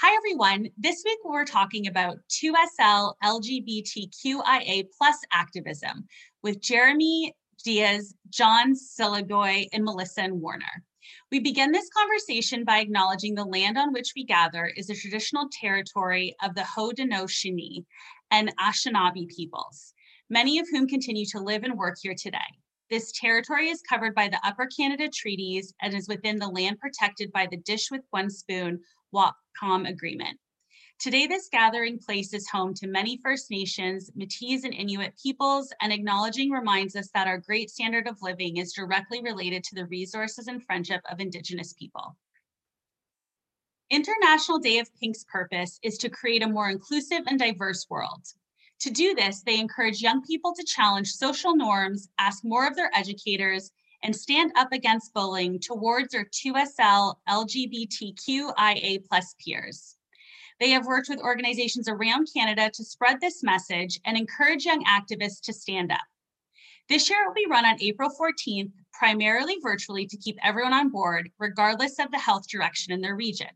Hi, everyone. This week we're talking about 2SL LGBTQIA plus activism with Jeremy Dias, John Sylliboy, and Melissa Warner. We begin this conversation by acknowledging the land on which we gather is the traditional territory of the Haudenosaunee and Anishinaabe peoples, many of whom continue to live and work here today. This territory is covered by the Upper Canada Treaties and is within the land protected by the Dish with One Spoon Wampum Agreement. Today, this gathering place is home to many First Nations, Métis, and Inuit peoples, and acknowledging reminds us that our great standard of living is directly related to the resources and friendship of Indigenous people. International Day of Pink's purpose is to create a more inclusive and diverse world. To do this, they encourage young people to challenge social norms, ask more of their educators, and stand up against bullying towards their 2SL LGBTQIA plus peers. They have worked with organizations around Canada to spread this message and encourage young activists to stand up. This year it will be run on April 14th, primarily virtually to keep everyone on board, regardless of the health direction in their region.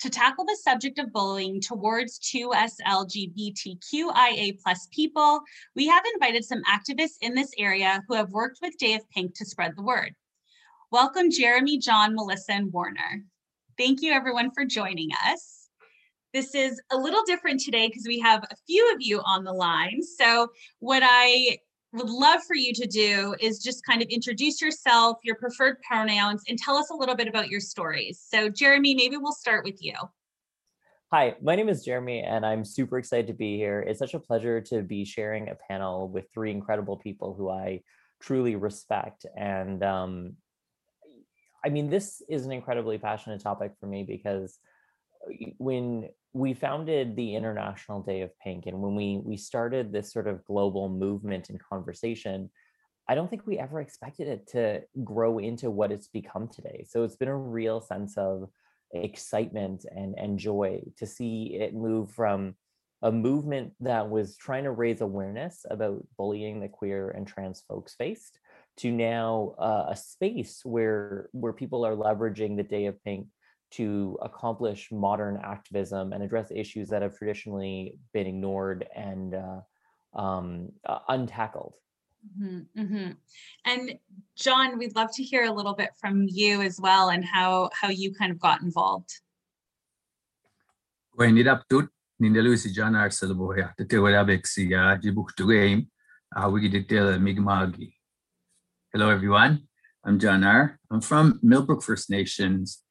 To tackle the subject of bullying towards 2S LGBTQIA plus people, we have invited some activists in this area who have worked with Day of Pink to spread the word. Welcome, Jeremy, John, Melissa, and Warner. Thank you, everyone, for joining us. This is a little different today because we have a few of you on the line. So, what I would love for you to do is just kind of introduce yourself, your preferred pronouns, and tell us a little bit about your stories. So, Jeremy, maybe we'll start with you. Hi, my name is Jeremy, and I'm super excited to be here. It's such a pleasure to be sharing a panel with three incredible people who I truly respect. And um, I mean, this is an incredibly passionate topic for me because when we founded the International Day of Pink, and when we we started this sort of global movement and conversation, I don't think we ever expected it to grow into what it's become today. So it's been a real sense of excitement and and joy to see it move from a movement that was trying to raise awareness about bullying that queer and trans folks faced to now uh, a space where where people are leveraging the day of pink to accomplish modern activism and address issues that have traditionally been ignored and uh, um, uh, untackled. Mm-hmm, mm-hmm. And John, we'd love to hear a little bit from you as well, and how how you kind of got involved. Wenidaptut nindalusi John Arsalboya Tetewadabexia Jibuktugaim Awigiditela Migmagi. Hello everyone. I'm John R. I'm from Millbrook First Nations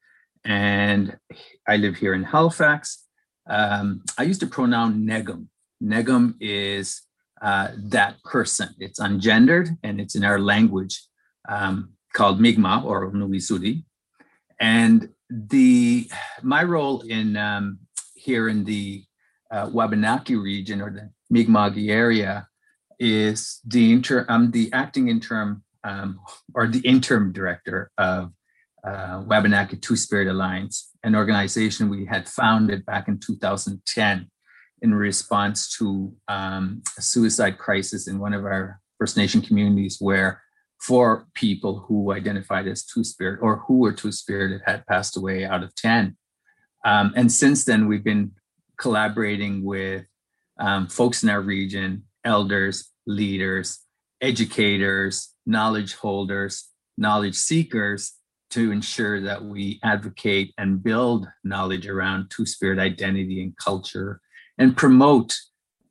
and I live here in Halifax. Um, I use the pronoun negum. Negum is uh, that person. It's ungendered and it's in our language um, called Mi'kmaq or Nuwisudi. And the my role in um, here in the uh, Wabanaki region or the Mi'kmaq area is the inter. I'm the acting interim um, or the interim director of uh, Wabanaki Two Spirit Alliance, an organization we had founded back in 2010 in response to um, a suicide crisis in one of our First Nation communities where four people who identified as Two Spirit or who were Two Spirit had passed away out of 10. Um, and since then, we've been collaborating with um, folks in our region, elders, leaders, educators, knowledge holders, knowledge seekers to ensure that we advocate and build knowledge around Two Spirit identity and culture and promote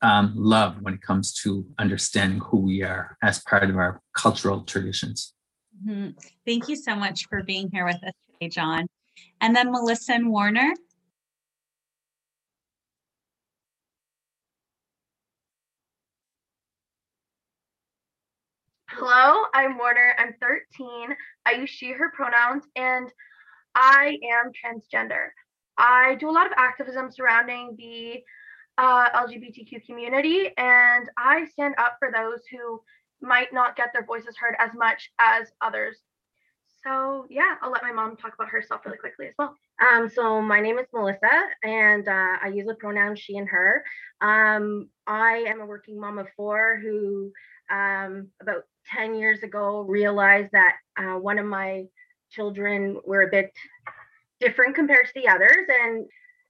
um, love when it comes to understanding who we are as part of our cultural traditions. Mm-hmm. Thank you so much for being here with us today, John. And then Melissa and Warner. Hello, I'm Warner. I'm 13. I use she, her pronouns, and I am transgender. I do a lot of activism surrounding the uh, LGBTQ community, and I stand up for those who might not get their voices heard as much as others. So yeah, I'll let my mom talk about herself really quickly as well. Um, so my name is Melissa, and uh, I use the pronoun she and her. Um, I am a working mom of four who um, about 10 years ago realized that uh, one of my children were a bit different compared to the others. And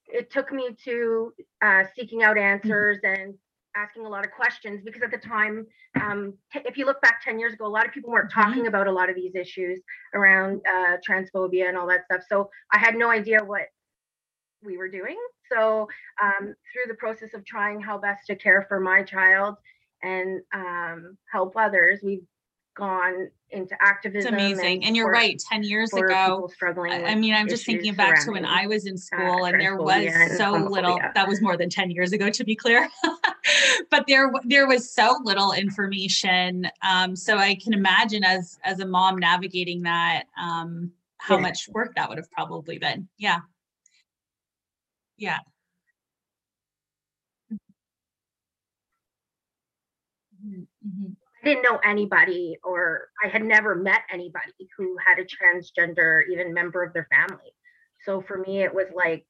it took me to uh, seeking out mm-hmm. answers and asking a lot of questions because at the time, um, t- if you look back 10 years ago, a lot of people weren't mm-hmm. talking about a lot of these issues around uh, transphobia and all that stuff. So I had no idea what we were doing. So um, through the process of trying how best to care for my child and um, help others. We've gone into activism. It's amazing. And, and you're right. 10 years ago, struggling. I mean, I'm just thinking back to when I was in uh, school uh, and there was so little, that was more than 10 years ago, to be clear, but there, there was so little information. Um, so I can imagine as, as a mom navigating that, um, how yeah. much work that would have probably been. Yeah. Yeah. Mm-hmm. I didn't know anybody, or I had never met anybody who had a transgender, even member of their family. So for me, it was like,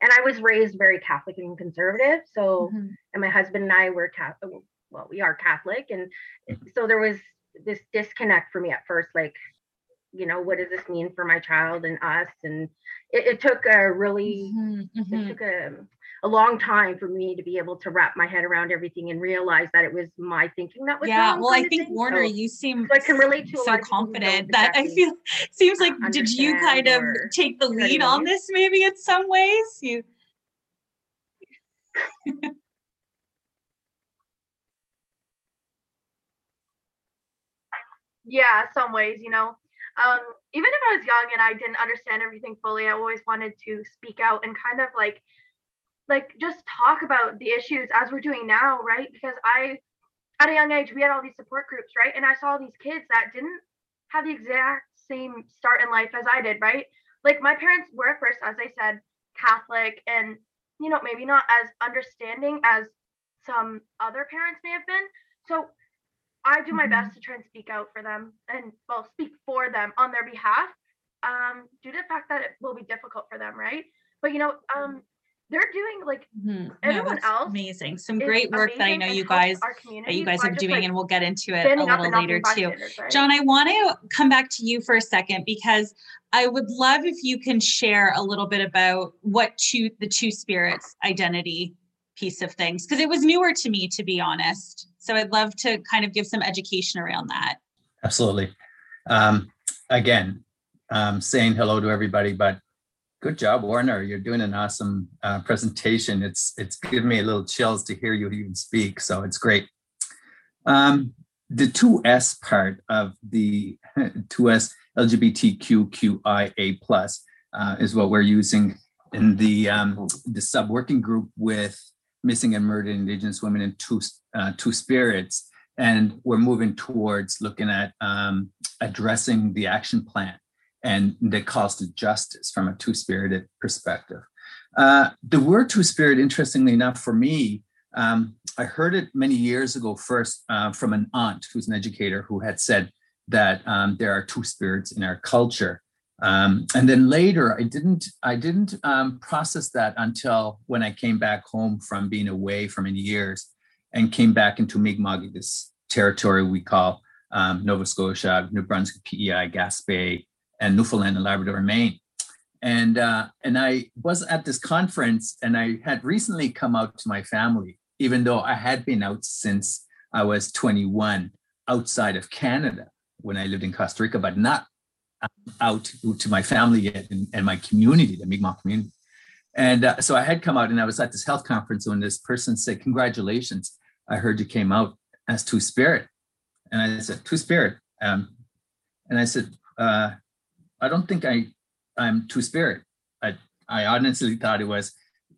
and I was raised very Catholic and conservative. So, mm-hmm. and my husband and I were Catholic. Well, we are Catholic, and so there was this disconnect for me at first. Like, you know, what does this mean for my child and us? And it, it took a really, mm-hmm. it mm-hmm. took a a long time for me to be able to wrap my head around everything and realize that it was my thinking that was yeah well i think thing. warner so, you seem so i can relate to so confident that i feel seems like did you kind of take the lead on this maybe in some ways? You yeah some ways you know. Um, even if i was young and i didn't understand everything fully i always wanted to speak out and kind of like like just talk about the issues as we're doing now, right? Because I, at a young age, we had all these support groups, right? And I saw these kids that didn't have the exact same start in life as I did, right? Like my parents were at first, as I said, Catholic and, you know, maybe not as understanding as some other parents may have been. So I do my mm-hmm. best to try and speak out for them and, well, speak for them on their behalf um, due to the fact that it will be difficult for them, right? But, you know, um, they're doing like mm-hmm. everyone no, else. Amazing. Some great work that I know you guys that you guys are doing, like, and we'll get into it a little later too. Right? John, I want to come back to you for a second because I would love if you can share a little bit about what two the two spirits identity piece of things because it was newer to me to be honest. So I'd love to kind of give some education around that. Absolutely. Um, again, um, saying hello to everybody, but Good job, Warner. You're doing an awesome uh, presentation. It's it's giving me a little chills to hear you even speak. So it's great. Um, the 2S part of the 2S LGBTQIA plus uh, is what we're using in the um, the sub working group with missing and murdered Indigenous women and two uh, two spirits, and we're moving towards looking at um, addressing the action plan and the cost to justice from a two spirited perspective. Uh, the word two spirit, interestingly enough, for me, um, I heard it many years ago first uh, from an aunt who's an educator who had said that um, there are two spirits in our culture. Um, and then later, I didn't I didn't um, process that until when I came back home from being away for many years and came back into Mi'kmaq, this territory we call um, Nova Scotia, New Brunswick, PEI, Gaspé, and Newfoundland and Labrador Maine. And uh, and I was at this conference, and I had recently come out to my family, even though I had been out since I was 21 outside of Canada when I lived in Costa Rica, but not out to my family yet and, and my community, the Mi'kmaq community. And uh, so I had come out and I was at this health conference when this person said, Congratulations, I heard you came out as Two Spirit. And I said, Two Spirit. Um, and I said, uh, I don't think I, I'm Two Spirit. I, I honestly thought it was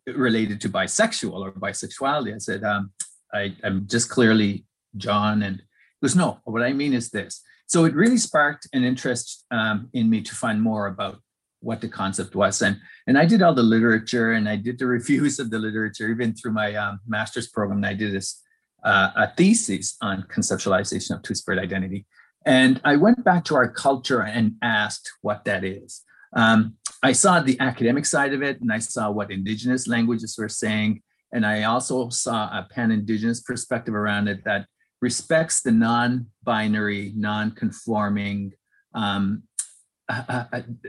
related to bisexual or bisexuality. I said, um, I, I'm just clearly John. And he goes, No, what I mean is this. So it really sparked an interest um, in me to find more about what the concept was. And, and I did all the literature and I did the reviews of the literature, even through my um, master's program. And I did this uh, a thesis on conceptualization of two-spirit identity. And I went back to our culture and asked what that is. Um, I saw the academic side of it and I saw what indigenous languages were saying. And I also saw a pan-indigenous perspective around it that respects the non-binary, non-conforming um,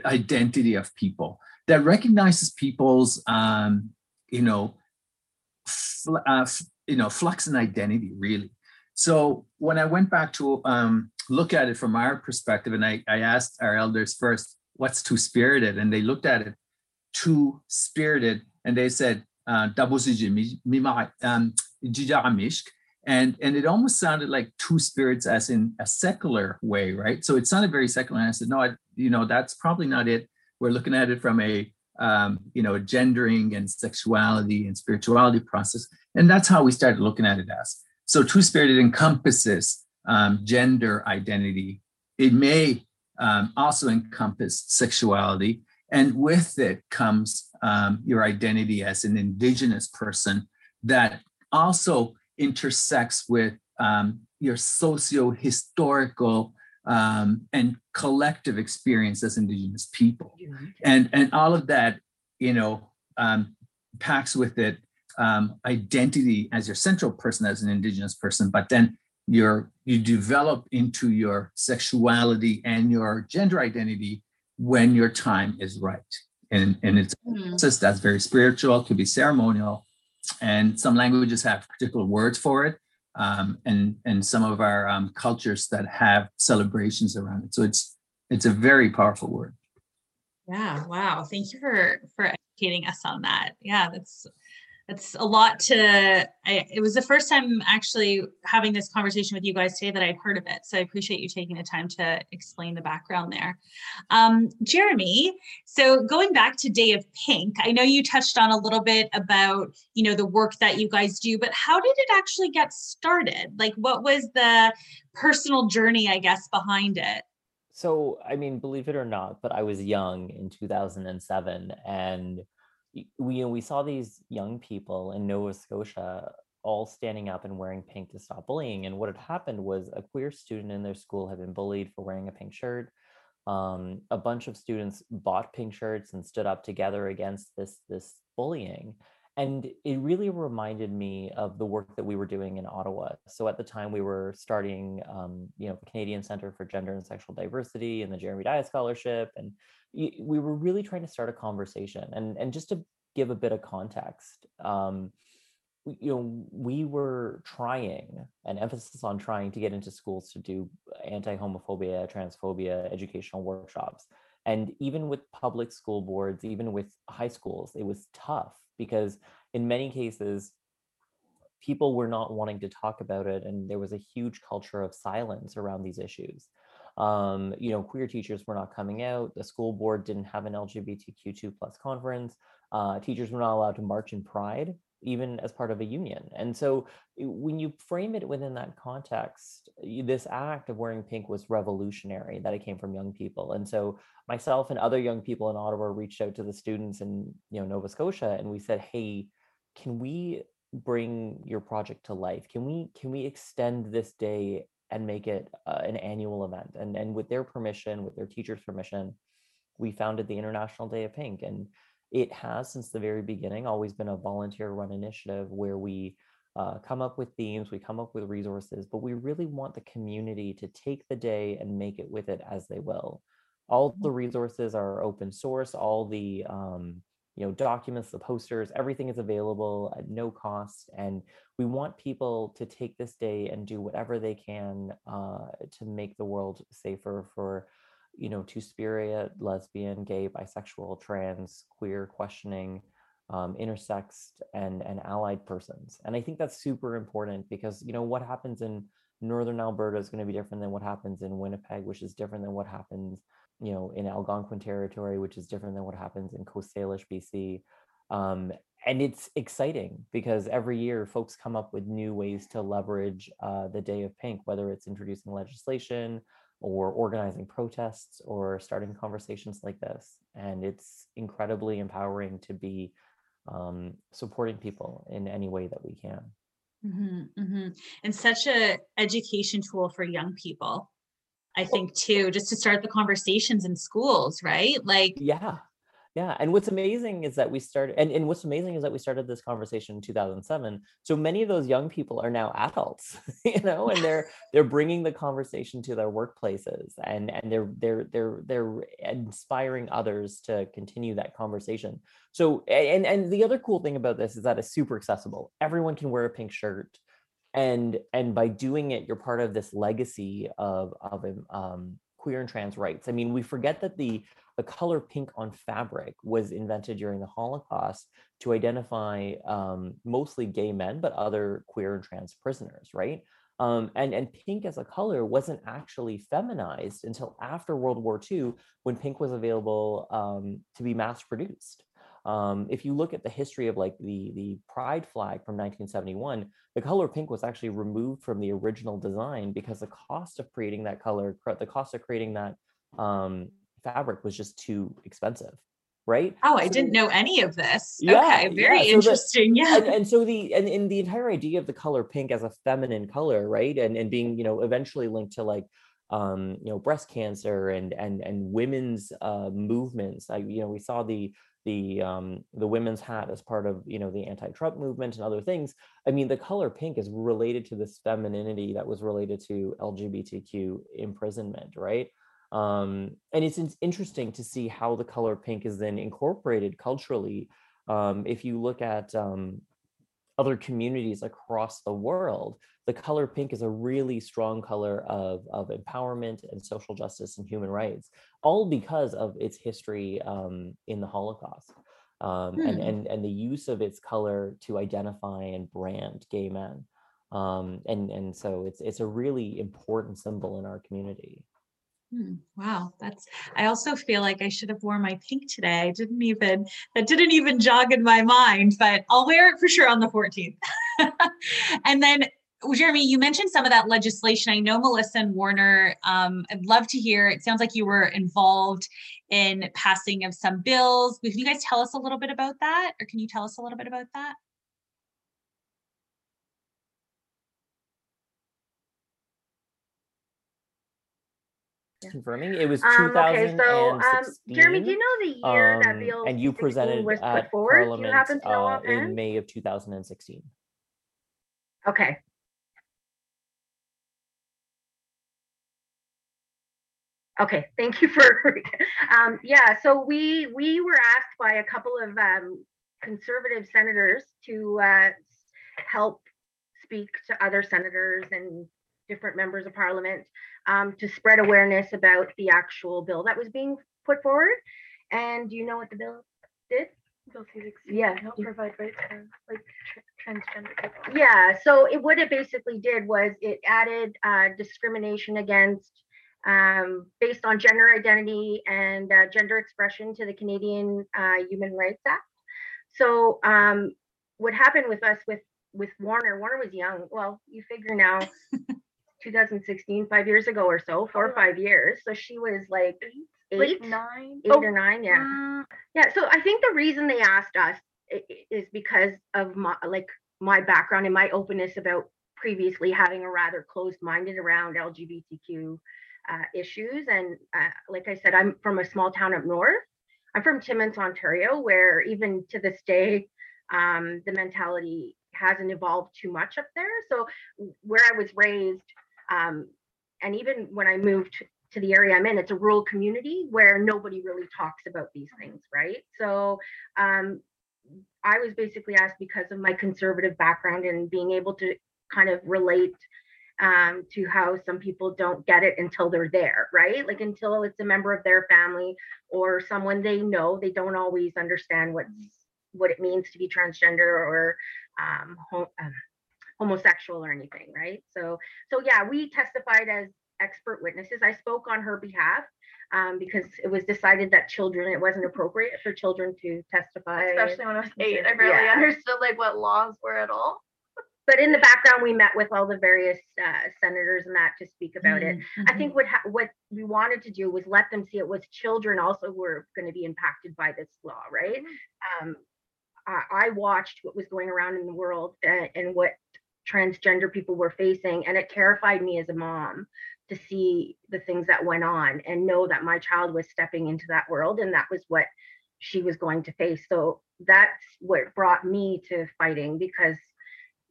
identity of people that recognizes people's um, you know fl- uh, you know flux and identity really so when i went back to um, look at it from our perspective and I, I asked our elders first what's two spirited and they looked at it two spirited and they said uh, um, and and it almost sounded like two spirits as in a secular way right? So it sounded very secular and i said no I, you know that's probably not it. We're looking at it from a um, you know gendering and sexuality and spirituality process. And that's how we started looking at it as so two spirited encompasses um, gender identity. It may um, also encompass sexuality. And with it comes um, your identity as an indigenous person that also intersects with um, your socio-historical um, and collective experience as indigenous people. And and all of that you know um, packs with it um, identity as your central person as an indigenous person but then your you develop into your sexuality and your gender identity when your time is right. And and it's mm. that's very spiritual could be ceremonial and some languages have particular words for it um, and and some of our um, cultures that have celebrations around it. So it's it's a very powerful word. Yeah wow. Thank you for for educating us on that. Yeah that's that's a lot to I, it was the first time actually having this conversation with you guys today that i've heard of it. So i appreciate you taking the time to explain the background there. Um, jeremy so going back to day of pink i know you touched on a little bit about you know the work that you guys do but how did it actually get started? Like what was the personal journey i guess behind it? So i mean believe it or not but i was young in 2007 and we you know, we saw these young people in Nova Scotia all standing up and wearing pink to stop bullying. And what had happened was a queer student in their school had been bullied for wearing a pink shirt. Um, a bunch of students bought pink shirts and stood up together against this this bullying. And it really reminded me of the work that we were doing in Ottawa. So at the time, we were starting, um, you know, the Canadian Center for Gender and Sexual Diversity and the Jeremy Dias Scholarship, and we were really trying to start a conversation. And and just to give a bit of context, um, you know, we were trying, an emphasis on trying to get into schools to do anti-homophobia, transphobia educational workshops. And even with public school boards, even with high schools, it was tough because in many cases people were not wanting to talk about it and there was a huge culture of silence around these issues. Um, you know queer teachers were not coming out the school board didn't have an lgbtq2 plus conference uh, teachers were not allowed to march in pride even as part of a union. And so when you frame it within that context this act of wearing pink was revolutionary that it came from young people. And so myself and other young people in ottawa reached out to the students in you know nova scotia and we said hey can we bring your project to life? Can we can we extend this day and make it uh, an annual event? And and with their permission with their teachers permission we founded the international day of pink. And it has since the very beginning always been a volunteer run initiative where we uh, come up with themes we come up with resources but we really want the community to take the day and make it with it as they will all the mm-hmm. resources are open source all the um, you know documents the posters everything is available at no cost and we want people to take this day and do whatever they can uh, to make the world safer for you know, two spirit, lesbian, gay, bisexual, trans, queer, questioning, um, intersex, and and allied persons. And I think that's super important because you know what happens in northern Alberta is going to be different than what happens in Winnipeg, which is different than what happens, you know, in Algonquin territory, which is different than what happens in Coast Salish, BC. Um, and it's exciting because every year folks come up with new ways to leverage uh, the Day of Pink, whether it's introducing legislation or organizing protests or starting conversations like this. And it's incredibly empowering to be um, supporting people in any way that we can. Mm-hmm, mm-hmm. And such a education tool for young people, I think too, just to start the conversations in schools, right? Like, yeah, yeah. And what's amazing is that we started, and, and what's amazing is that we started this conversation in 2007. So many of those young people are now adults, you know, and they're they're bringing the conversation to their workplaces, and and they're they're they're they're inspiring others to continue that conversation. So and and the other cool thing about this is that it's super accessible. Everyone can wear a pink shirt and and by doing it you're part of this legacy of of um, queer and trans rights i mean we forget that the the color pink on fabric was invented during the Holocaust to identify um, mostly gay men, but other queer and trans prisoners, right? Um, and, and pink as a color wasn't actually feminized until after World War II when pink was available um, to be mass produced. Um, if you look at the history of like the, the pride flag from 1971, the color pink was actually removed from the original design because the cost of creating that color, the cost of creating that um, fabric was just too expensive right? Oh i so, didn't know any of this. Yeah, okay very yeah. So interesting the, yeah. and, and, so the and, and the entire idea of the color pink as a feminine color right? And and being you know eventually linked to like um you know breast cancer and and and women's uh movements I, you know we saw the the um the women's hat as part of you know the anti-trump movement and other things i mean the color pink is related to this femininity that was related to lgbtq imprisonment right um, and it's, it's interesting to see how the color pink is then incorporated culturally. Um, if you look at um, other communities across the world, the color pink is a really strong color of, of empowerment and social justice and human rights, all because of its history um, in the Holocaust. Um, hmm. and, and, and the use of its color to identify and brand gay men. Um, and, and so it's, it's a really important symbol in our community. Hmm, wow, that's. I also feel like I should have worn my pink today. I didn't even that didn't even jog in my mind, but I'll wear it for sure on the 14th. and then, Jeremy, you mentioned some of that legislation. I know Melissa and Warner. Um, I'd love to hear. It sounds like you were involved in passing of some bills. Can you guys tell us a little bit about that, or can you tell us a little bit about that? confirming it was 2016. Um, okay, so um, Jeremy, do you know the year that um, bill and you presented was at Parliament uh, in May of 2016? Okay. Okay, thank you for. um, yeah, so we we were asked by a couple of um, conservative senators to uh, help speak to other senators and different members of parliament um, to spread awareness about the actual bill that was being put forward. And do you know what the bill did? Bill Yeah. Help provide rights for like transgender people. Yeah. So it what it basically did was it added uh, discrimination against um, based on gender identity and uh, gender expression to the Canadian uh, Human Rights Act. So um, what happened with us with with Warner? Warner was young. Well, you figure now 2016, five years ago or so, four or five years. So she was like eight, like nine, eight oh, or nine, yeah, uh, yeah. So I think the reason they asked us is because of my like my background and my openness about previously having a rather closed-minded around LGBTQ uh, issues. And uh, like I said, I'm from a small town up north. I'm from Timmins, Ontario, where even to this day, um, the mentality hasn't evolved too much up there. So where I was raised, um, and even when I moved to the area I'm in, it's a rural community where nobody really talks about these things, right? So um, I was basically asked because of my conservative background and being able to kind of relate um, to how some people don't get it until they're there, right? Like until it's a member of their family or someone they know, they don't always understand what's what it means to be transgender or um, hom- um, homosexual or anything, right? So, so yeah, we testified as expert witnesses. I spoke on her behalf um, because it was decided that children, it wasn't appropriate for children to testify. Especially when I was eight, I barely Yeah. understood like what laws were at all. But in the background, we met with all the various uh, senators and that to speak about it. Mm-hmm. I think what ha- what we wanted to do was let them see it was children also were going to be impacted by this law, right? Um, I, I watched what was going around in the world and, and what transgender people were facing, and it terrified me as a mom to see the things that went on and know that my child was stepping into that world, and that was what she was going to face. So that's what brought me to fighting because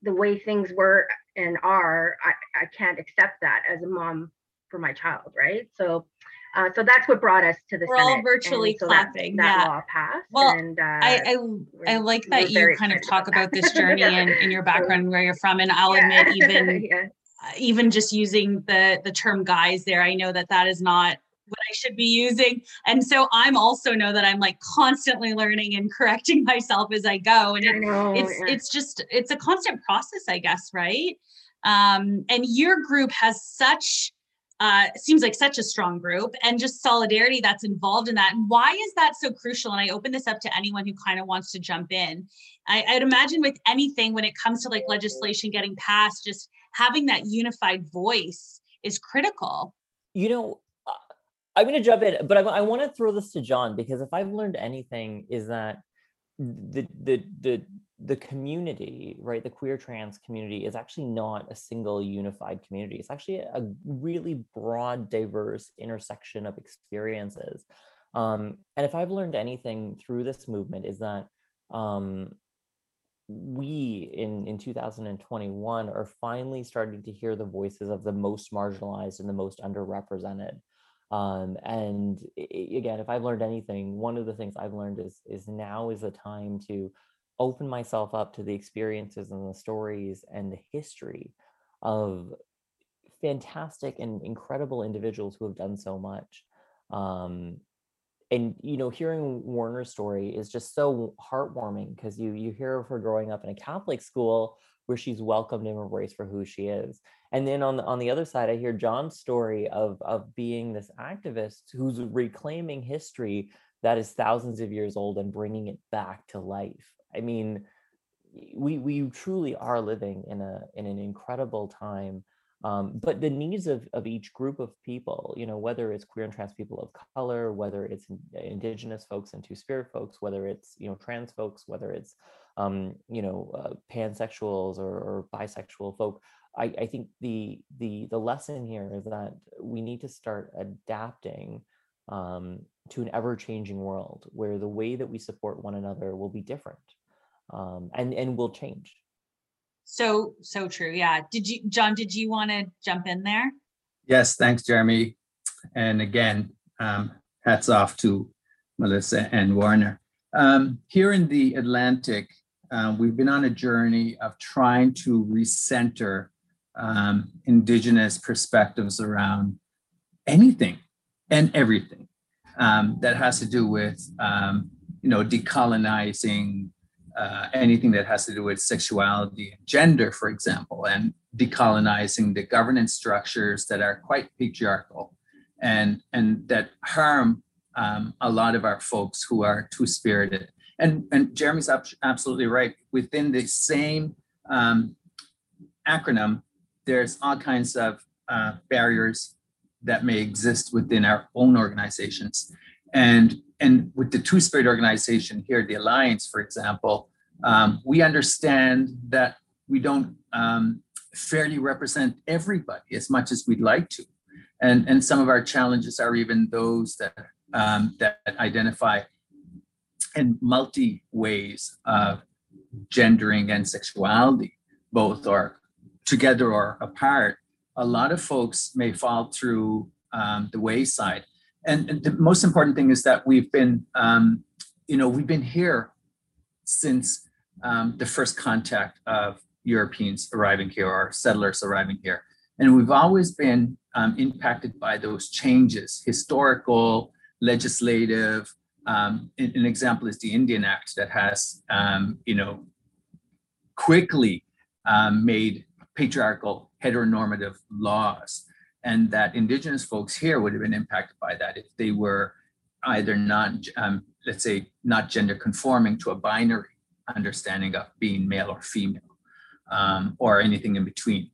the way things were and are, I, I can't accept that as a mom for my child, right? So, uh, so that's what brought us to the We're all Senate, and virtually so clapping, That yeah. law passed, Well, and uh, I, I I like that you kind of talk about about this journey Yeah. and, and your background where you're from. And I'll yeah. admit, even yeah. uh, even just using the the term guys there, I know that that is not I should be using. And so I'm also know that I'm like constantly learning and correcting myself as I go. And it, know, it's yeah. it's just it's a constant process, I guess, right? Um, and your group has such uh, seems like such a strong group and just solidarity that's involved in that. And why is that so crucial? And I open this up to anyone who kind of wants to jump in. I, I'd imagine with anything when it comes to like legislation getting passed, just having that unified voice is critical. you know i'm going to jump in but i, I want to throw this to john because if i've learned anything is that the the the the community right the queer trans community is actually not a single unified community. It's actually a really broad diverse intersection of experiences. Um, and if i've learned anything through this movement is that um, we in in 2021 are finally starting to hear the voices of the most marginalized and the most underrepresented um, and i- i- again if i've learned anything one of the things i've learned is is now is the time to open myself up to the experiences and the stories and the history of fantastic and incredible individuals who have done so much. Um, and you know hearing warner's story is just so heartwarming because you you hear of her growing up in a catholic school where she's welcomed and embraced for who she is and then on the on the other side i hear john's story of of being this activist who's reclaiming history that is thousands of years old and bringing it back to life. I mean we we truly are living in a in an incredible time um, but the needs of, of each group of people you know whether it's queer and trans people of color whether it's indigenous folks and two-spirit folks whether it's you know trans folks whether it's um, you know uh, pansexuals or, or bisexual folk I, I think the the the lesson here is that we need to start adapting um, to an ever-changing world where the way that we support one another will be different um, and and will change So so true. Yeah. Did you John, did you want to jump in there? Yes, thanks, Jeremy. And again, um, hats off to Melissa and Warner. Um, here in the Atlantic, uh, we've been on a journey of trying to recenter um, Indigenous perspectives around anything and everything um, that has to do with, um, you know, decolonizing uh, anything that has to do with sexuality and gender, for example, and decolonizing the governance structures that are quite patriarchal and, and that harm um, a lot of our folks who are two spirited. And, and Jeremy's ab- absolutely right. Within the same um, acronym, there's all kinds of uh, barriers that may exist within our own organizations. And, and with the Two Spirit organization here, the Alliance, for example, um, we understand that we don't um, fairly represent everybody as much as we'd like to. And, and some of our challenges are even those that, um, that identify in multi ways of gendering and sexuality, both are together or apart. A lot of folks may fall through um, the wayside. And, and the most important thing is that we've been, um, you know, we've been here since um, the first contact of Europeans arriving here or settlers arriving here. And we've always been um, impacted by those changes, historical, legislative. Um, an, an example is the Indian Act that has, um, you know, quickly um, made patriarchal heteronormative laws. And that indigenous folks here would have been impacted by that if they were either not um, let's say not gender conforming to a binary understanding of being male or female um, or anything in between.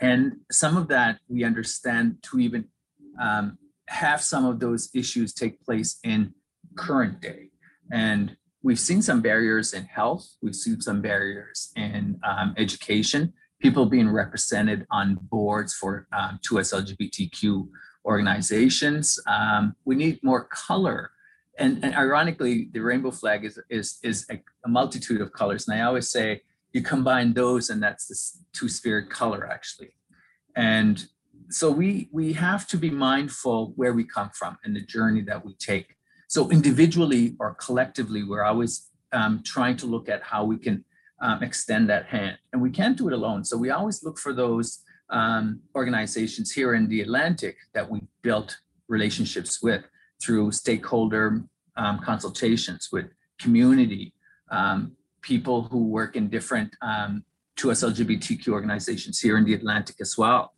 And some of that we understand to even um, have some of those issues take place in current day and we've seen some barriers in health we've seen some barriers in um, education people being represented on boards for um, 2S LGBTQ organizations. Um, we need more color. And, and ironically, the rainbow flag is, is, is a, a, multitude of colors. And I always say you combine those and that's this two spirit color actually. And so we, we have to be mindful where we come from and the journey that we take. So individually or collectively, we're always um, trying to look at how we can um, extend that hand. And we can't do it alone. So we always look for those um, organizations here in the Atlantic that we built relationships with through stakeholder um, consultations with community, um, people who work in different um, 2S LGBTQ organizations here in the Atlantic as well.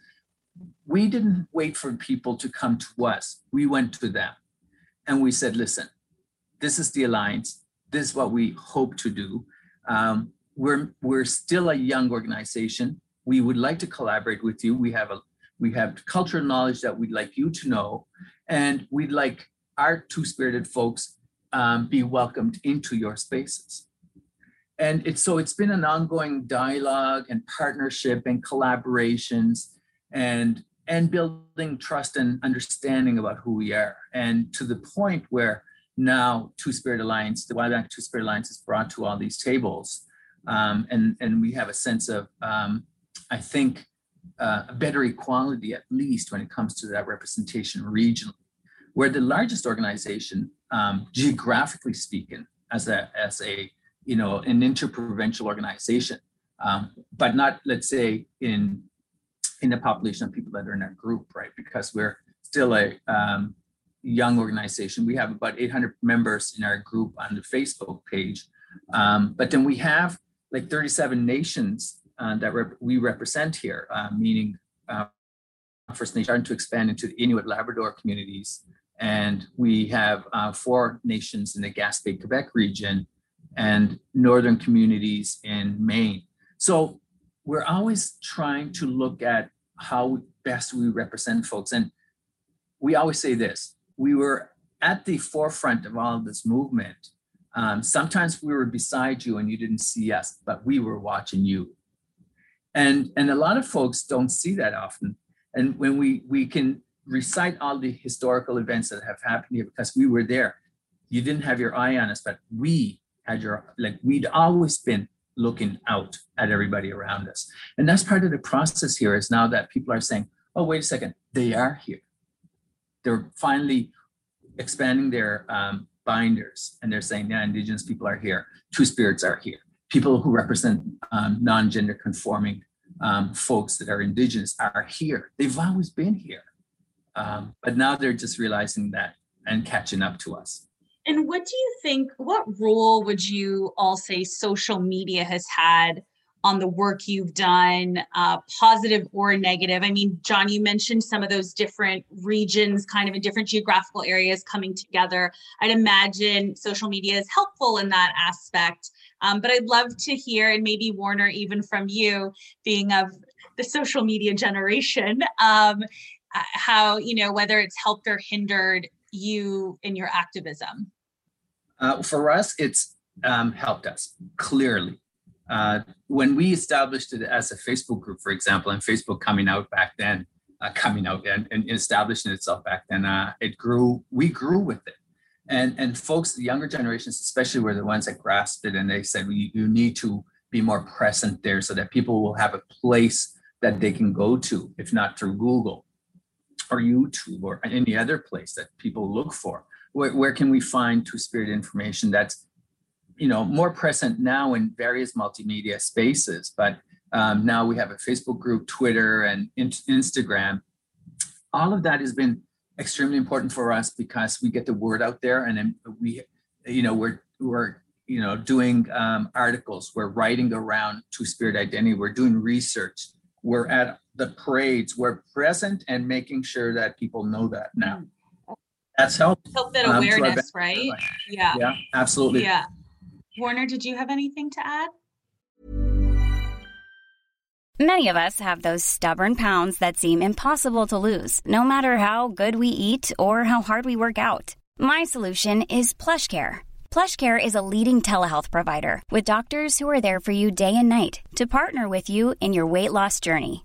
We didn't wait for people to come to us. We went to them and we said, listen, this is the alliance. This is what we hope to do. Um, we're we're still a young organization. We would like to collaborate with you. We have a we have cultural knowledge that we'd like you to know, and we'd like our two-spirited folks um, be welcomed into your spaces. And it's so it's been an ongoing dialogue and partnership and collaborations and and building trust and understanding about who we are. And to the point where now Two Spirit Alliance, the Wabanaki Two Spirit Alliance is brought to all these tables um, and and we have a sense of um, I think uh, a better equality at least when it comes to that representation regionally. We're the largest organization um, geographically speaking as a as a you know an interprovincial organization, um, but not let's say in in the population of people that are in our group, right? Because we're still a um, young organization. We have about 800 members in our group on the Facebook page. Um, but then we have like 37 nations uh, that rep- we represent here, uh, meaning uh, First Nation starting to expand into the Inuit Labrador communities. And we have uh, four nations in the Gaspé, Quebec region and northern communities in Maine. So we're always trying to look at how best we represent folks. And we always say this, we were at the forefront of all of this movement um, sometimes we were beside you and you didn't see us, but we were watching you. And, and a lot of folks don't see that often. And when we, we can recite all the historical events that have happened here because we were there, you didn't have your eye on us, but we had your, like we'd always been looking out at everybody around us. And that's part of the process here is now that people are saying, oh, wait a second, they are here. They're finally expanding their um, binders and they're saying, yeah, indigenous people are here, two spirits are here. People who represent um, non-gender conforming um, folks that are indigenous are here. They've always been here. Um, but now they're just realizing that and catching up to us. And what do you think, what role would you all say social media has had on the work you've done, uh, positive or negative. I mean, John, you mentioned some of those different regions, kind of in different geographical areas coming together. I'd imagine social media is helpful in that aspect. Um, but I'd love to hear, and maybe Warner, even from you, being of the social media generation, um, uh, how, you know, whether it's helped or hindered you in your activism. Uh, for us, it's um, helped us clearly uh, when we established it as a Facebook group, for example, and Facebook coming out back then, uh, coming out and, and, establishing itself back then, uh, it grew. We grew with it, and and folks, the younger generations, especially, were the ones that grasped it, and they said, "We you need to be more present there, so that people will have a place that they can go to, if not through Google, or YouTube, or any other place that people look for. Where, where can we find Two Spirit information that's you know more present now in various multimedia spaces but Um, now we have a Facebook group, Twitter, and in- Instagram. All of that has been extremely important for us because we get the word out there, and we, you know, we're we're you know doing um, articles, we're writing around Two Spirit identity, we're doing research, we're at the parades, we're present and making sure that people know that now. That's helped. Help that um, awareness, benefit. right? Yeah. Yeah, absolutely. Yeah. Warner, did you have anything to add? Many of us have those stubborn pounds that seem impossible to lose, no matter how good we eat or how hard we work out. My solution is PlushCare. PlushCare is a leading telehealth provider with doctors who are there for you day and night to partner with you in your weight loss journey.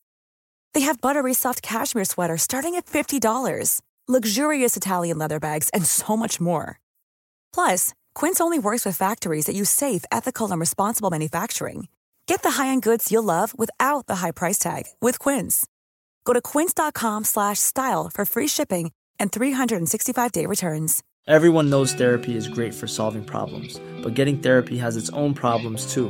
They have buttery soft cashmere sweaters starting at $50, luxurious Italian leather bags, and so much more. Plus, Quince only works with factories that use safe, ethical, and responsible manufacturing. Get the high-end goods you'll love without the high price tag with Quince. Go to quince.com slash style for free shipping and 365-day returns. Everyone knows therapy is great for solving problems, but getting therapy has its own problems too,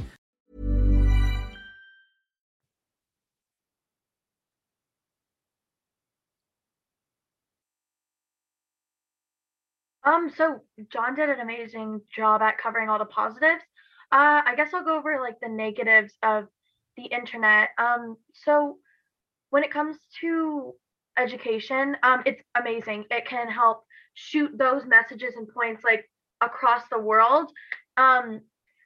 Um, so John did an amazing job at covering all the positives. Uh, I guess I'll go over like the negatives of the internet. Um, so when it comes to education, um, it's amazing. It can help shoot those messages and points like across the world. Um,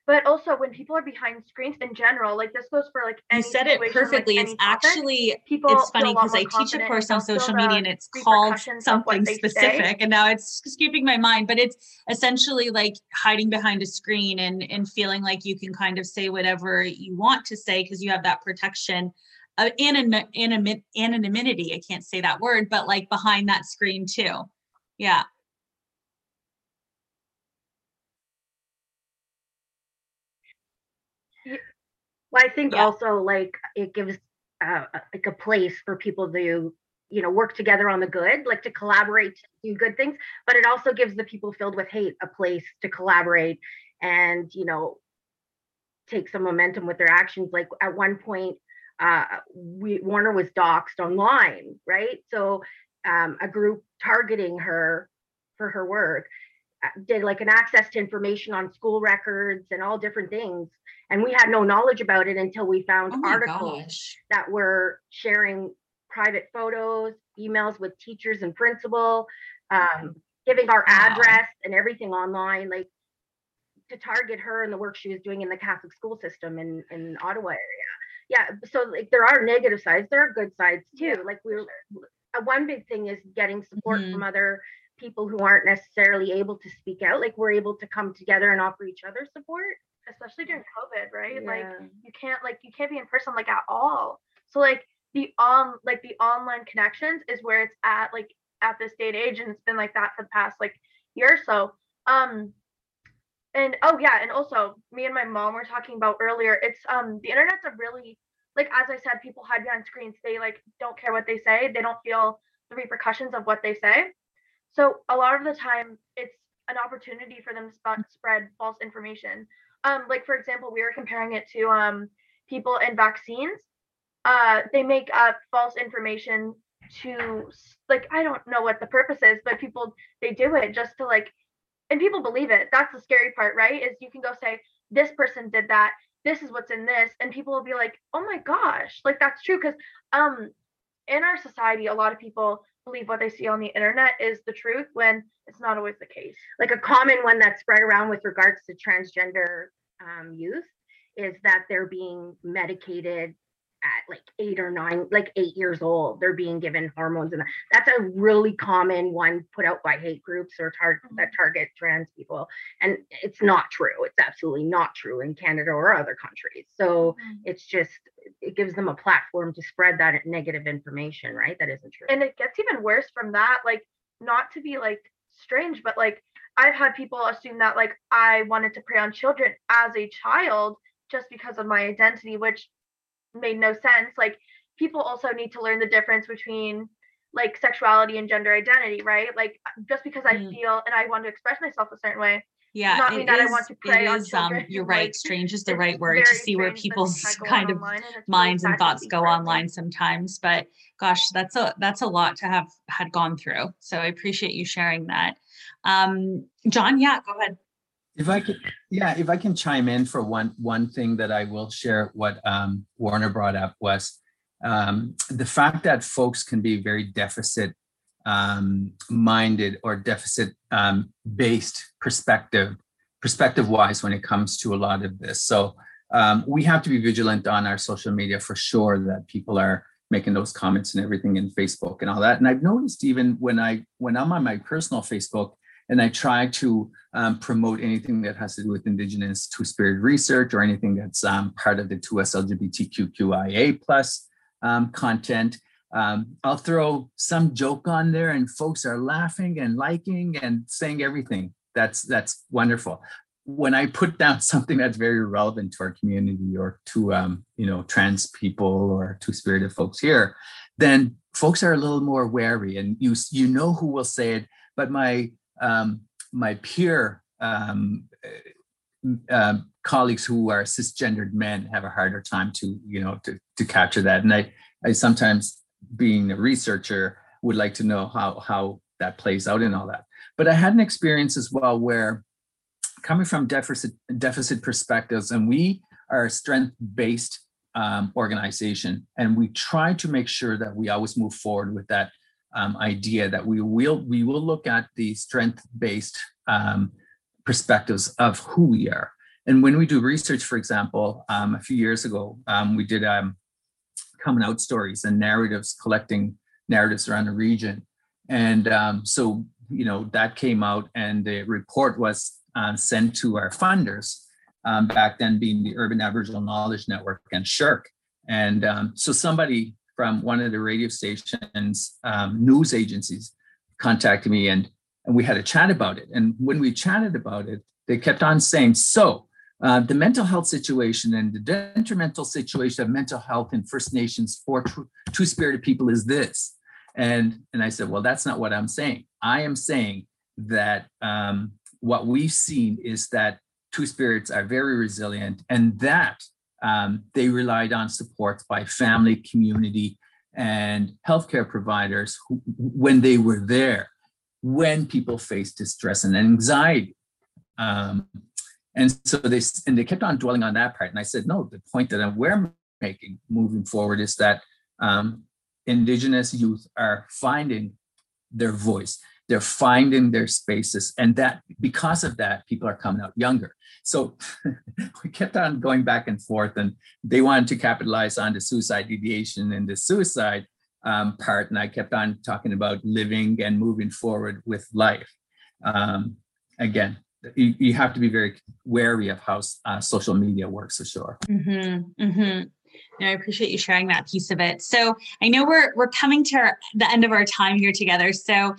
but also when people are behind screens in general, like this goes for like You said it situation, like, perfectly. it's topic, actually people it's funny because I teach a course on social media and it's called repercussions of what something specific and now it's escaping my mind but it's essentially like hiding behind a screen and and feeling like you can kind of say whatever you want to say because you have that protection uh, anon- anon- anonymity I can't say that word but like behind that screen too. Yeah Well, I think Yeah. also like it gives uh, like a place for people to you know work together on the good, like to collaborate, to do good things. But it also gives the people filled with hate a place to collaborate and you know take some momentum with their actions. Like at one point, uh, we Warner was doxxed online, right? So um, a group targeting her for her work uh, did like an access to information on school records and all different things. And we had no knowledge about it until we found oh articles gosh. that were sharing private photos emails with teachers and principal um, giving our Wow. address and everything online like to target her and the work she was doing in the catholic school system in in ottawa area. Yeah so like there are negative sides there are good sides too. Yeah, like we were uh, one big thing is getting support Mhm. from other people who aren't necessarily able to speak out like we're able to come together and offer each other support especially during COVID, right? Like you can't like you can't be in person like at all. So like the on like the online connections is where it's at like at this day and age and it's been like that for the past like year or so. Um and oh yeah, and also me and my mom were talking about earlier, it's um the internet's a really like as I said, people hide behind screens. They like don't care what they say. They don't feel the repercussions of what they say. So a lot of the time it's an opportunity for them to sp- spread false information. um, like for example, we were comparing it to um people in vaccines. Uh, they make up false information to like I don't know what the purpose is, but people they do it just to like, and people believe it. That's the scary part, right? Is you can go say this person did that. This is what's in this, and people will be like, oh my gosh, like that's true because um in our society, a lot of people believe what they see on the internet is the truth when it's not always the case. Like a common one that's spread around with regards to transgender um, youth is that they're being medicated at like eight or nine, like eight years old. They're being given hormones, and that's a really common one put out by hate groups or tar- mm-hmm. that target trans people. And it's not true. It's absolutely not true in Canada or other countries. So mm-hmm. it's just it gives them a platform to spread that negative information, right? That isn't true. And it gets even worse from that. Like, not to be like strange, but like I've had people assume that like I wanted to prey on children as a child just because of my identity, which made no sense. Like people also need to learn the difference between like sexuality and gender identity, right? Like just because I mm. feel and I want to express myself a certain way. Yeah, not mean that is, I want to prey on children. Um, you're right. Like, strange is the right word to see where people's kind of minds really and thoughts go online sometimes. But gosh, that's a that's a lot to have had gone through. So I appreciate you sharing that. Um, John, yeah, go ahead. If I can, yeah, if I can chime in for one one thing that I will share, what um, Warner brought up was um, the fact that folks can be very deficit um, minded or deficit um, based perspective, perspective wise, when it comes to a lot of this. So um, we have to be vigilant on our social media for sure that people are making those comments and everything in Facebook and all that. And I've noticed even when I when I'm on my personal Facebook and I try to um, promote anything that has to do with Indigenous Two-Spirit research or anything that's um, part of the 2S LGBTQIA plus um, content. Um, I'll throw some joke on there and folks are laughing and liking and saying everything. That's that's wonderful. When I put down something that's very relevant to our community or to um, you know trans people or two-spirited folks here, then folks are a little more wary and you you know who will say it. But my um, my peer um, uh, colleagues who are cisgendered men have a harder time to you know to, to capture that. And i i sometimes being a researcher would like to know how how that plays out and all that. But i had an experience as well where coming from deficit deficit perspectives and we are a strength based um, organization and we try to make sure that we always move forward with that um, idea that we will we will look at the strength based um, perspectives of who we are. And when we do research, for example, um, a few years ago, um, we did um, coming out stories and narratives, collecting narratives around the region. And um, so, you know, that came out and the report was uh, sent to our funders, back then being the Urban Aboriginal Knowledge Network and SSHRC. And so somebody from one of the radio stations, um, news agencies, contacted me and and we had a chat about it. And when we chatted about it, they kept on saying, "So uh, the mental health situation and the detrimental situation of mental health in First Nations for two spirited people is this." And and I said, "Well, that's not what I'm saying. I am saying that um, what we've seen is that two spirits are very resilient, and that um, they relied on support by family, community, and healthcare providers who, when they were there, when people faced distress and anxiety. Um, and so they and they kept on dwelling on that part. And I said, no, the point that we're making moving forward is that um, Indigenous youth are finding their voice they're finding their spaces and that because of that people are coming out younger so we kept on going back and forth and they wanted to capitalize on the suicide deviation and the suicide um, part and i kept on talking about living and moving forward with life um, again you, you, have to be very wary of how uh, social media works for sure mm-hmm, mm-hmm. No, I appreciate you sharing that piece of it. So I know we're we're coming to our, the end of our time here together. So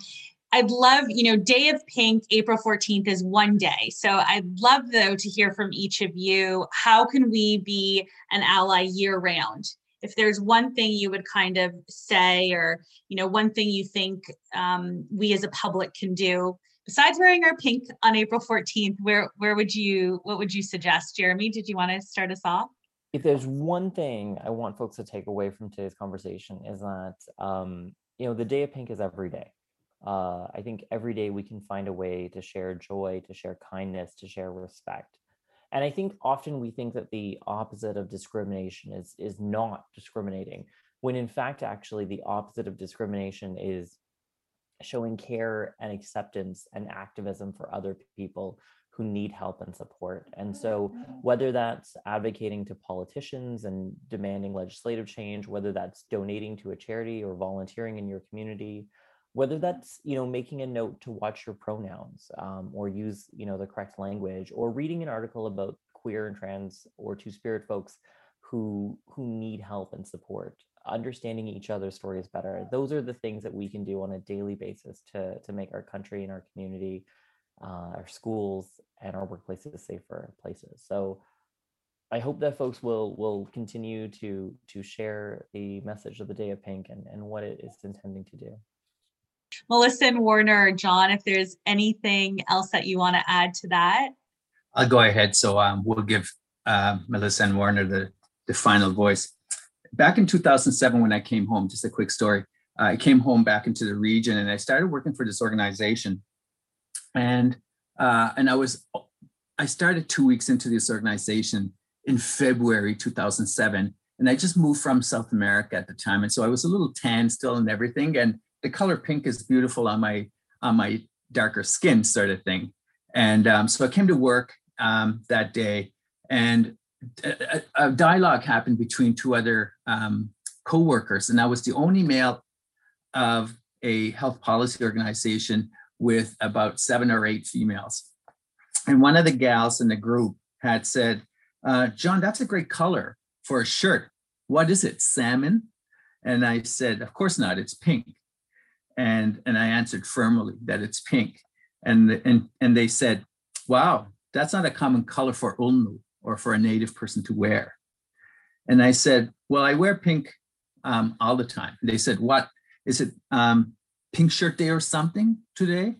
I'd love, you know, Day of Pink, April 14th is one day. So I'd love, though, to hear from each of you. How can we be an ally year round? If there's one thing you would kind of say, or, you know, one thing you think um, we as a public can do besides wearing our pink on April 14th, where where would you what would you suggest? Jeremy, did you want to start us off? If there's one thing I want folks to take away from today's conversation is that um, you know the day of pink is every day. Uh, I think every day we can find a way to share joy, to share kindness, to share respect. And I think often we think that the opposite of discrimination is is not discriminating, when in fact actually the opposite of discrimination is showing care and acceptance and activism for other people who need help and support. And so, whether that's advocating to politicians and demanding legislative change, whether that's donating to a charity or volunteering in your community, whether that's you know making a note to watch your pronouns um, or use you know the correct language, or reading an article about queer and trans or two spirit folks who who need help and support. Understanding each other's stories better. Those are the things that we can do on a daily basis to to make our country and our community uh, our schools and our workplaces safer places. So i hope that folks will will continue to to share the message of the day of pink and, and what it is intending to do melissa and warner john if there's anything else that you want to add to that? I'll go ahead. So um, we'll give uh, melissa and warner the the final voice. Back in 2007 when i came home just a quick story. I came home back into the region and i started working for this organization. And uh, and i was i started two weeks into this organization in february 2007 and i just moved from south america at the time. And so i was a little tan still and everything. And the color pink is beautiful on my on my darker skin sort of thing. And um, so i came to work um, that day and a, a dialogue happened between two other um, co-workers and i was the only male of a health policy organization with about seven or eight females. And one of the gals in the group had said uh, john that's a great color for a shirt. What is it salmon? And i said of course not it's pink and and i answered firmly that it's pink and and and they said wow that's not a common color for L'nu or for a native person to wear. And I said, well, I wear pink um, all the time. They said, what is it? Um, pink shirt day or something today?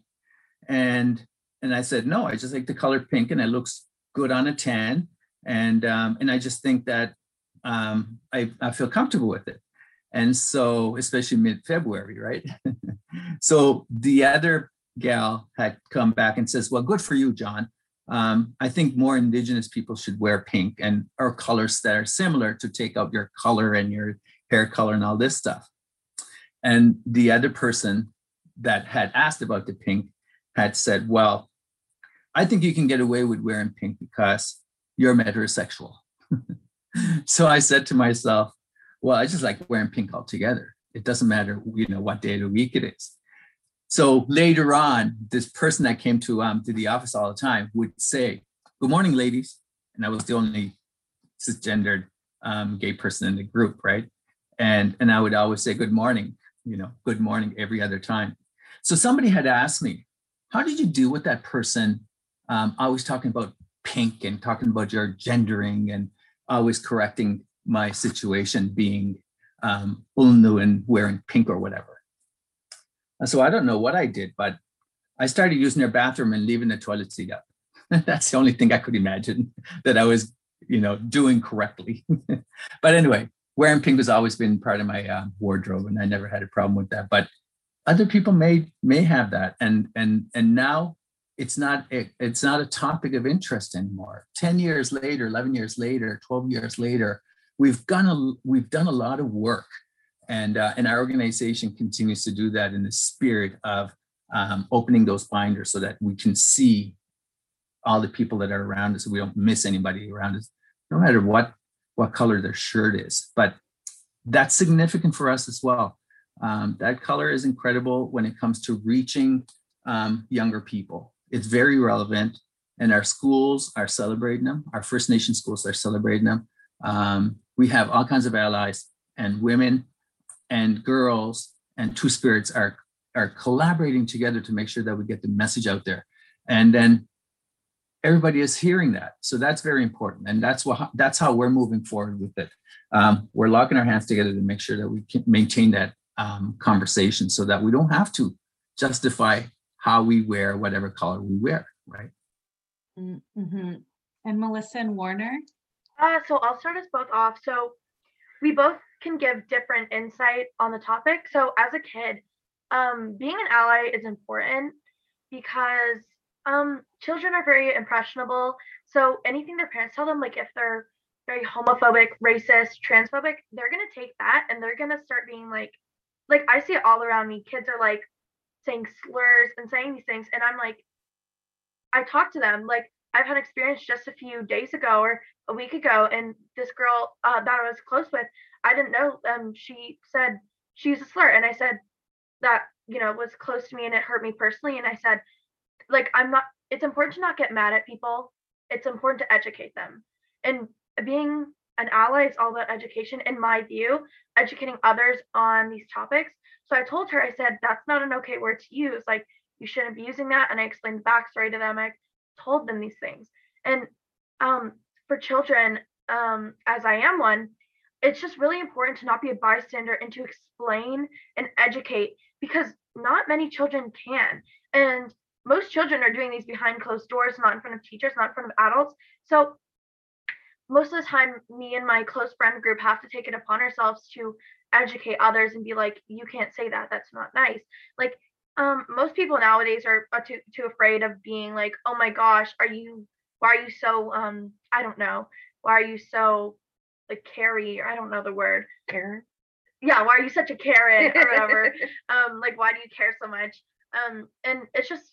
And and I said, no, I just like the color pink and it looks good on a tan. And um, and I just think that um, I, I feel comfortable with it. And so, especially mid-February, right? so the other gal had come back and says, well, good for you, John um, I think more indigenous people should wear pink and or colors that are similar to take out your color and your hair color and all this stuff. And the other person that had asked about the pink had said, Well, I think you can get away with wearing pink because you're metrosexual. so I said to myself, Well, I just like wearing pink altogether. It doesn't matter, you know, what day of the week it is. So later on, this person that came to um to the office all the time would say, "Good morning, ladies," and I was the only cisgendered um, gay person in the group, right? And and I would always say, "Good morning," you know, "Good morning" every other time. So somebody had asked me, "How did you deal with that person?" Um, always talking about pink and talking about your gendering and always correcting my situation being um, L'nu and wearing pink or whatever. So I don't know what I did, but I started using their bathroom and leaving the toilet seat up. That's the only thing I could imagine that I was, you know, doing correctly. but anyway, wearing pink has always been part of my uh, wardrobe, and I never had a problem with that. But other people may may have that, and and and now it's not it, it's not a topic of interest anymore. Ten years later, eleven years later, twelve years later, we've done a we've done a lot of work and, uh, and our organization continues to do that in the spirit of um, opening those binders so that we can see all the people that are around us. We don't miss anybody around us, no matter what, what color their shirt is. But that's significant for us as well. Um, that color is incredible when it comes to reaching um, younger people. It's very relevant, and our schools are celebrating them. Our First Nation schools are celebrating them. Um, we have all kinds of allies and women and girls and Two Spirits are are collaborating together to make sure that we get the message out there. And then everybody is hearing that. So that's very important. And that's what that's how we're moving forward with it. Um, we're locking our hands together to make sure that we can maintain that um, conversation so that we don't have to justify how we wear whatever color we wear, right? Mm-hmm. And Melissa and Warner? Uh, so I'll start us both off. So we both can give different insight on the topic. So as a kid, um, being an ally is important because um, children are very impressionable. So anything their parents tell them, like if they're very homophobic, racist, transphobic, they're gonna take that and they're gonna start being like, like I see it all around me. Kids are like saying slurs and saying these things, and I'm like, I talk to them like I've had experience just a few days ago or a week ago, and this girl uh, that I was close with, I didn't know. Um, she said she used a slur, and I said that you know was close to me and it hurt me personally, and I said, like I'm not. It's important to not get mad at people. It's important to educate them, and being an ally is all about education, in my view, educating others on these topics. So I told her, I said, that's not an okay word to use. Like you shouldn't be using that. And I explained the backstory to them. I told them these things. And um, for children, um, as I am one, it's just really important to not be a bystander and to explain and educate because not many children can. And most children are doing these behind closed doors, not in front of teachers, not in front of adults. So most of the time, me and my close friend group have to take it upon ourselves to educate others and be like, you can't say that. That's not nice. Like um, most people nowadays are, are too too afraid of being like, oh my gosh, are you? Why are you so? Um, I don't know. Why are you so like carry? I don't know the word. Karen. Yeah, why are you such a Karen or whatever? um, like why do you care so much? Um, and it's just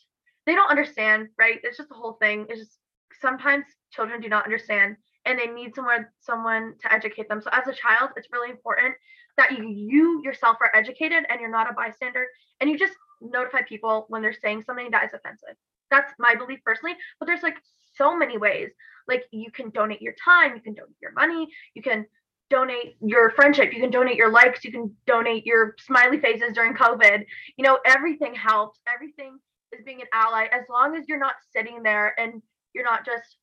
they don't understand, right? It's just the whole thing. It's just sometimes children do not understand and they need someone someone to educate them. So as a child, it's really important that you you yourself are educated and you're not a bystander and you just notify people when they're saying something that is offensive. That's my belief personally. But there's like so many ways. Like you can donate your time, you can donate your money, you can donate your friendship, you can donate your likes, you can donate your smiley faces during COVID. You know, everything helps. Everything is being an ally as long as you're not sitting there and you're not just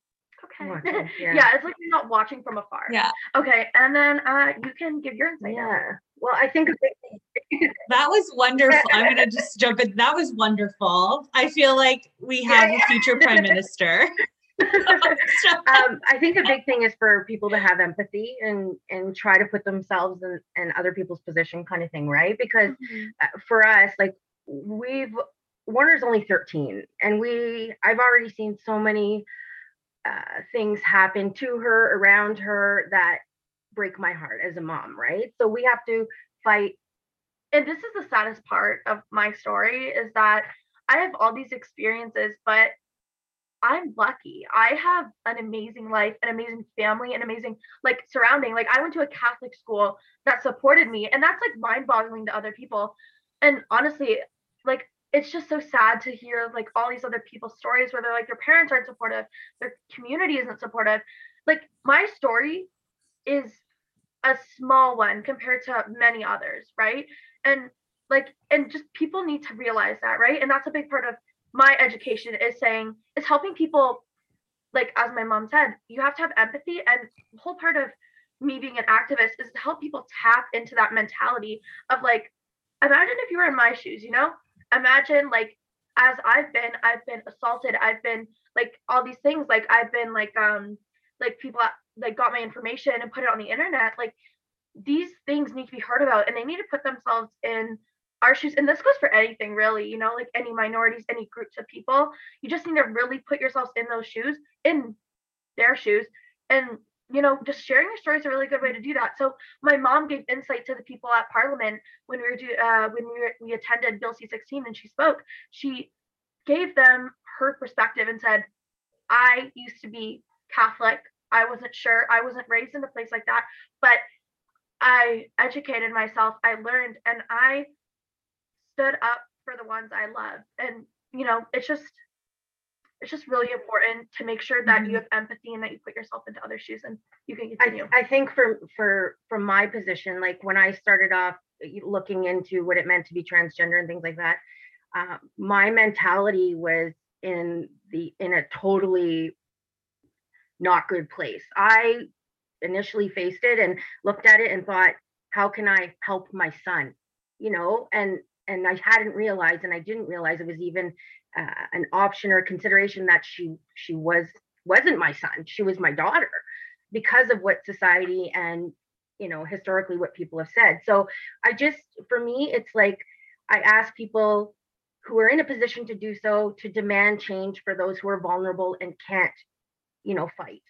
okay. Watching, yeah. yeah. it's like you're not watching from afar. Yeah. Okay, and then uh you can give your insight. Yeah. Well, I think a big thing- That was wonderful. I'm going to just jump in. That was wonderful. I feel like we have a future prime minister. um, I think a big thing is for people to have empathy and and try to put themselves in, in other people's position, kind of thing, right? Because uh, for us, like we've Warner's only 13, and we I've already seen so many uh, things happen to her around her that break my heart as a mom, right? So we have to fight. And this is the saddest part of my story is that I have all these experiences, but I'm lucky. I have an amazing life, an amazing family, an amazing like surrounding. Like I went to a Catholic school that supported me, and that's like mind-boggling to other people. And honestly, like it's just so sad to hear like all these other people's stories where they're like their parents aren't supportive, their community isn't supportive. Like my story is a small one compared to many others, right? And like and just people need to realize that, right? And that's a big part of my education is saying is helping people like as my mom said, you have to have empathy and whole part of me being an activist is to help people tap into that mentality of like imagine if you were in my shoes, you know? Imagine like as I've been, I've been assaulted, I've been like all these things, like I've been like um like people like got my information and put it on the internet. Like these things need to be heard about and they need to put themselves in our shoes. And this goes for anything really, you know, like any minorities, any groups of people. You just need to really put yourselves in those shoes, in their shoes. And you know, just sharing your story is a really good way to do that. So my mom gave insight to the people at Parliament when we were do, uh, when we were, we attended Bill C16 and she spoke. She gave them her perspective and said, "I used to be Catholic. I wasn't sure. I wasn't raised in a place like that, but I educated myself. I learned, and I stood up for the ones I love. And you know, it's just it's just really important to make sure that you have empathy and that you put yourself into other shoes and you can I, continue. I think for for from my position, like when I started off looking into what it meant to be transgender and things like that, uh, my mentality was in the in a totally not good place. I initially faced it and looked at it and thought, how can I help my son? You know, and and I hadn't realized and I didn't realize it was even uh, an option or consideration that she she was wasn't my son she was my daughter because of what society and you know historically what people have said so i just for me it's like i ask people who are in a position to do so to demand change for those who are vulnerable and can't you know fight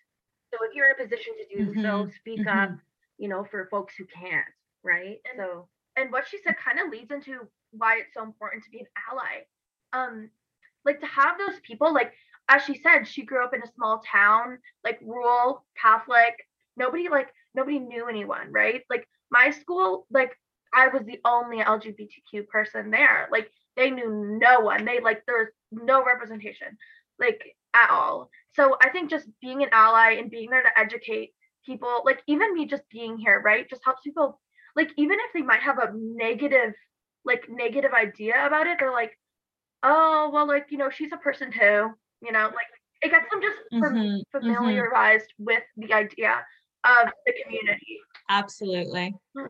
so if you're in a position to do mm-hmm. so speak mm-hmm. up you know for folks who can't right? And, so and what she said kind of leads into why it's so important to be an ally. Um like to have those people like as she said she grew up in a small town like rural catholic nobody like nobody knew anyone right? Like my school like i was the only lgbtq person there. Like they knew no one. They like there's no representation like at all so i think just being an ally and being there to educate people like even me just being here right just helps people like even if they might have a negative like negative idea about it they're like oh well like you know she's a person too you know like it gets them just mm-hmm, mm-hmm. familiarized mm-hmm. with the idea of the community absolutely mm.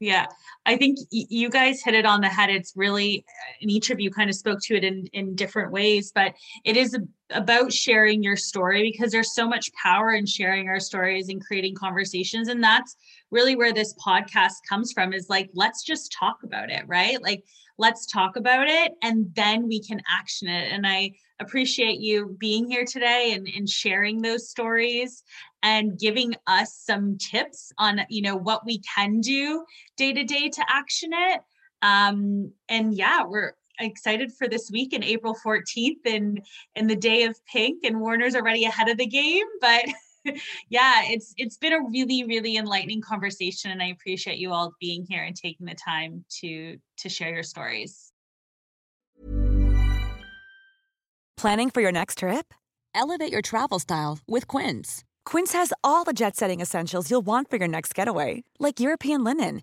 yeah i think y- you guys hit it on the head it's really and each of you kind of spoke to it in in different ways but it is about sharing your story because there's so much power in sharing our stories and creating conversations. And that's really where this podcast comes from is like let's just talk about it right? Like let's talk about it and then we can action it. And i appreciate you being here today and, and sharing those stories and giving us some tips on you know what we can do day to day to action it. Um and yeah we're excited for this week and april 14th and and the day of pink and warner's already ahead of the game but yeah, it's it's been a really really enlightening conversation and I appreciate you all being here and taking the time to to share your stories. Planning for your next trip? Elevate your travel style with Quince. Quince has all the jet-setting essentials you'll want for your next getaway, like European linen,